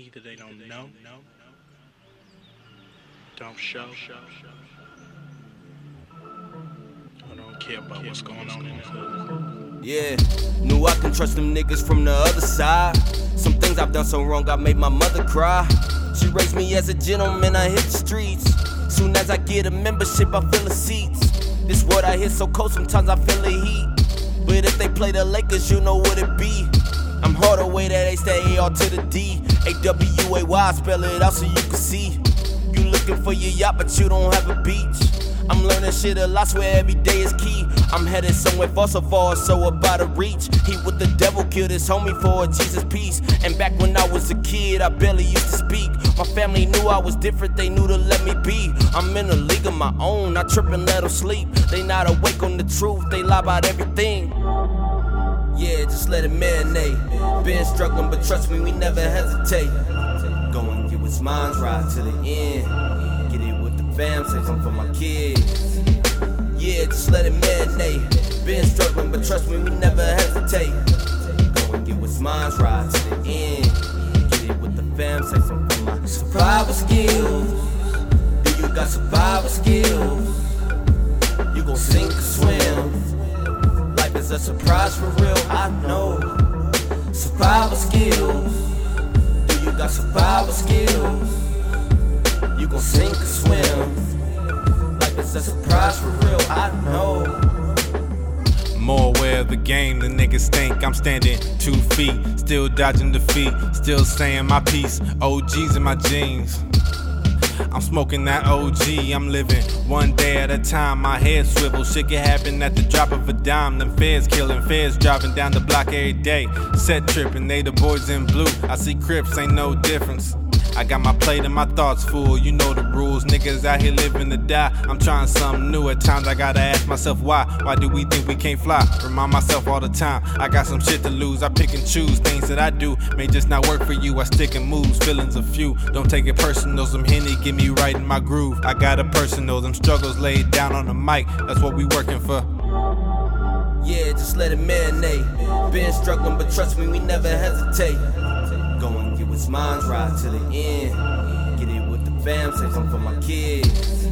Either they don't know, don't show, or don't care about what's going on in the hood. Yeah, knew I can trust them niggas from the other side. Some things I've done so wrong, I made my mother cry. She raised me as a gentleman, I hit the streets. Soon as I get a membership, I fill the seats. This word I hit so cold, sometimes I feel the heat. But if they play the Lakers, you know what it be. I'm hard away that they stay A R to the D. A W A Y, spell it out so you can see. You looking for your yacht, but you don't have a beach. I'm learning shit a lot, swear every day is key. I'm headed somewhere far so far, so about to reach. He with the devil killed his homie for a Jesus piece. And back when I was a kid, I barely used to speak. My family knew I was different, they knew to let me be. I'm in a league of my own, I trip and let them sleep. They not awake on the truth, they lie about everything. Yeah, just let it marinate. Been struggling, but trust me, we never hesitate. Go and get what's mine's right to the end. Get it with the fam, say something for my kids. Yeah, just let it marinate. Been struggling, but trust me, we never hesitate. Go and get what's mine's right to the end. Get it with the fam, say something for my survival skills. Do you got survival skills? Surprise for real, I know. Survival skills. Do you got survival skills? You gon' sink or swim. Life is a surprise for real, I know. More aware of the game than niggas think. I'm standing two feet, still dodging defeat, still saying my piece. OGs in my jeans. I'm smoking that OG, I'm living one day at a time. My head swivel, shit can happen at the drop of a dime. Them feds killing, feds driving down the block every day. Set tripping, they the boys in blue. I see Crips, ain't no difference. I got my plate and my thoughts full, you know the rules. Niggas out here living to die. I'm trying something new. At times I gotta ask myself why. Why do we think we can't fly? Remind myself all the time. I got some shit to lose. I pick and choose things that I do. May just not work for you. I stick and moves. Feelings a few. Don't take it personal. Some henny get me right in my groove. I got a personal. Them struggles laid down on the mic. That's what we working for. Yeah, just let it marinate. Been struggling, but trust me, we never hesitate. What's mine's right to the end. Get it with the fam, say something for my kids.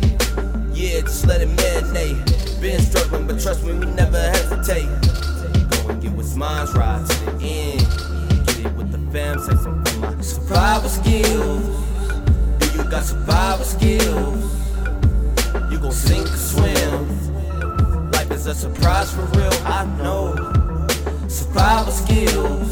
Yeah, just let it marinate. Been struggling, but trust me, we never hesitate. Go and get what's mine's right to the end. Get it with the fam, say something for my survival skills. Do you got survival skills? You gon' sink or swim. Life is a surprise for real, I know. Survival skills.